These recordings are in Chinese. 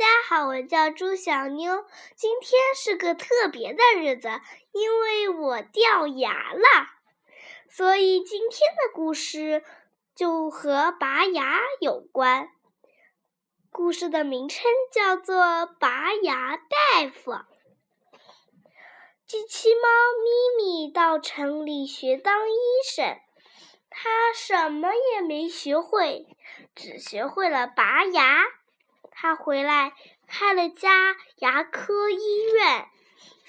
大家好，我叫朱小妞。今天是个特别的日子，因为我掉牙了，所以今天的故事就和拔牙有关。故事的名称叫做《拔牙大夫》。机器猫咪咪到城里学当医生，它什么也没学会，只学会了拔牙。他回来开了家牙科医院，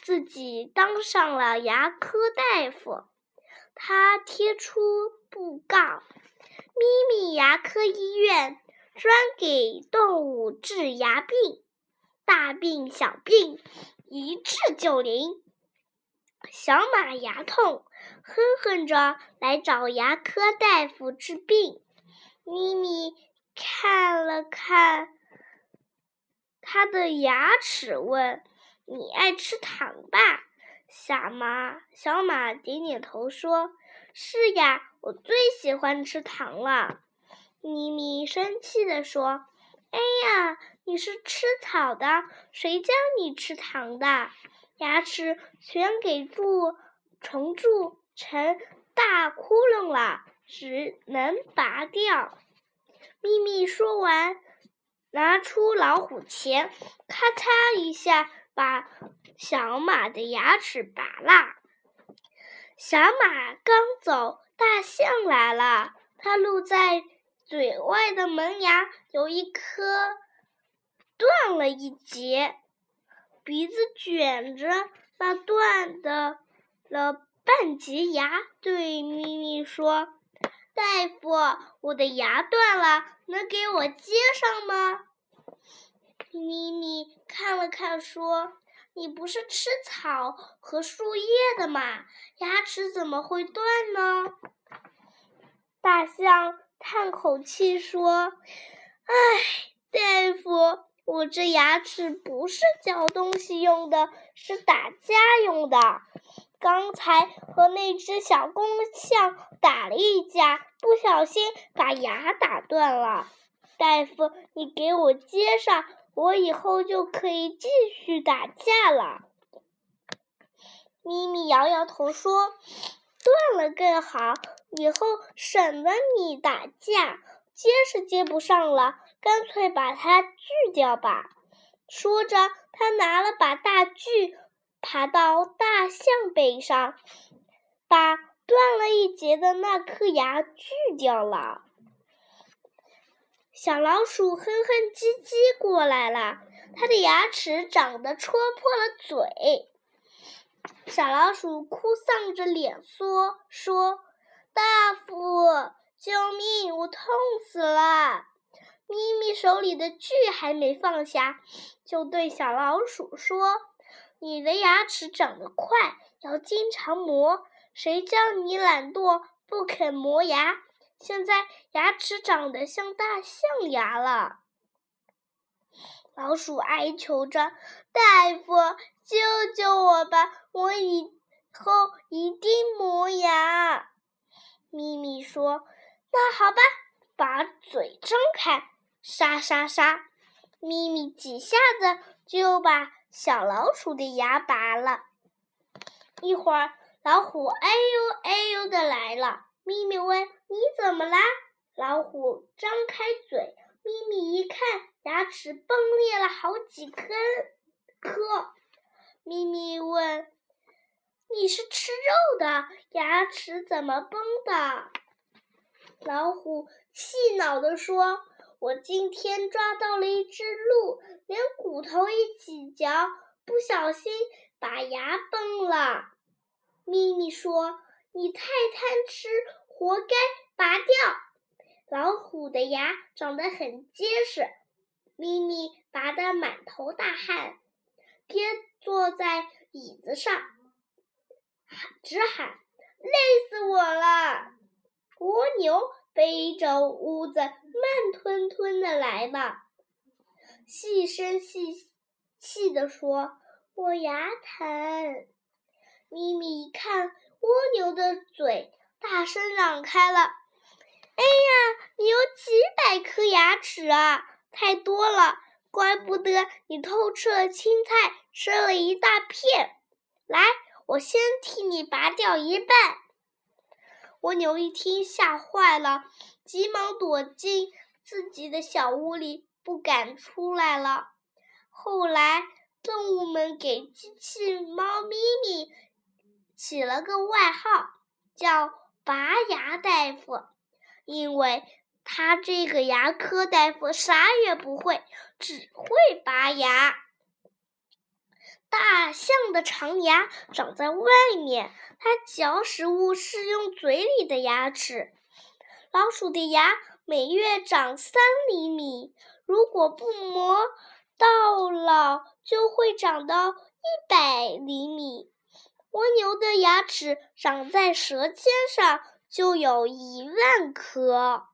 自己当上了牙科大夫。他贴出布告：“咪咪牙科医院专给动物治牙病，大病小病一治就灵。”小马牙痛，哼哼着来找牙科大夫治病。咪咪看了看。他的牙齿问：“你爱吃糖吧？”小马小马点点头说：“是呀，我最喜欢吃糖了。”咪咪生气地说：“哎呀，你是吃草的，谁叫你吃糖的？牙齿全给蛀虫蛀成大窟窿了，只能拔掉。”咪咪说完。拿出老虎钳，咔嚓一下把小马的牙齿拔了。小马刚走，大象来了。它露在嘴外的门牙有一颗断了一截，鼻子卷着那断的了半截牙，对咪咪说。大夫，我的牙断了，能给我接上吗？咪咪看了看，说：“你不是吃草和树叶的吗？牙齿怎么会断呢？”大象叹口气说：“唉，大夫，我这牙齿不是嚼东西用的，是打架用的。”刚才和那只小公象打了一架，不小心把牙打断了。大夫，你给我接上，我以后就可以继续打架了。咪咪摇摇头说：“断了更好，以后省得你打架。接是接不上了，干脆把它锯掉吧。”说着，他拿了把大锯。爬到大象背上，把断了一截的那颗牙锯掉了。小老鼠哼哼唧唧过来了，它的牙齿长得戳破了嘴。小老鼠哭丧着脸说：“说大夫，救命！我痛死了！”咪咪手里的锯还没放下，就对小老鼠说。你的牙齿长得快，要经常磨。谁叫你懒惰，不肯磨牙？现在牙齿长得像大象牙了。老鼠哀求着：“大夫，救救我吧！我以后一定磨牙。”咪咪说：“那好吧，把嘴张开，沙沙沙。”咪咪几下子就把。小老鼠的牙拔了，一会儿老虎哎呦哎呦的来了。咪咪问：“你怎么啦？”老虎张开嘴，咪咪一看，牙齿崩裂了好几颗。颗。咪咪问：“你是吃肉的，牙齿怎么崩的？”老虎气恼地说。我今天抓到了一只鹿，连骨头一起嚼，不小心把牙崩了。咪咪说：“你太贪吃，活该拔掉。”老虎的牙长得很结实，咪咪拔得满头大汗，跌坐在椅子上，直喊：“累死我了！”蜗牛。背着屋子慢吞吞的来了，细声细气地说：“我牙疼。”咪咪一看蜗牛的嘴，大声嚷开了：“哎呀，你有几百颗牙齿啊！太多了，怪不得你偷吃了青菜，吃了一大片。来，我先替你拔掉一半。”蜗牛一听，吓坏了，急忙躲进自己的小屋里，不敢出来了。后来，动物们给机器猫咪咪起了个外号，叫“拔牙大夫”，因为他这个牙科大夫啥也不会，只会拔牙。大象的长牙长在外面，它嚼食物是用嘴里的牙齿。老鼠的牙每月长三厘米，如果不磨，到老就会长到一百厘米。蜗牛的牙齿长在舌尖上，就有一万颗。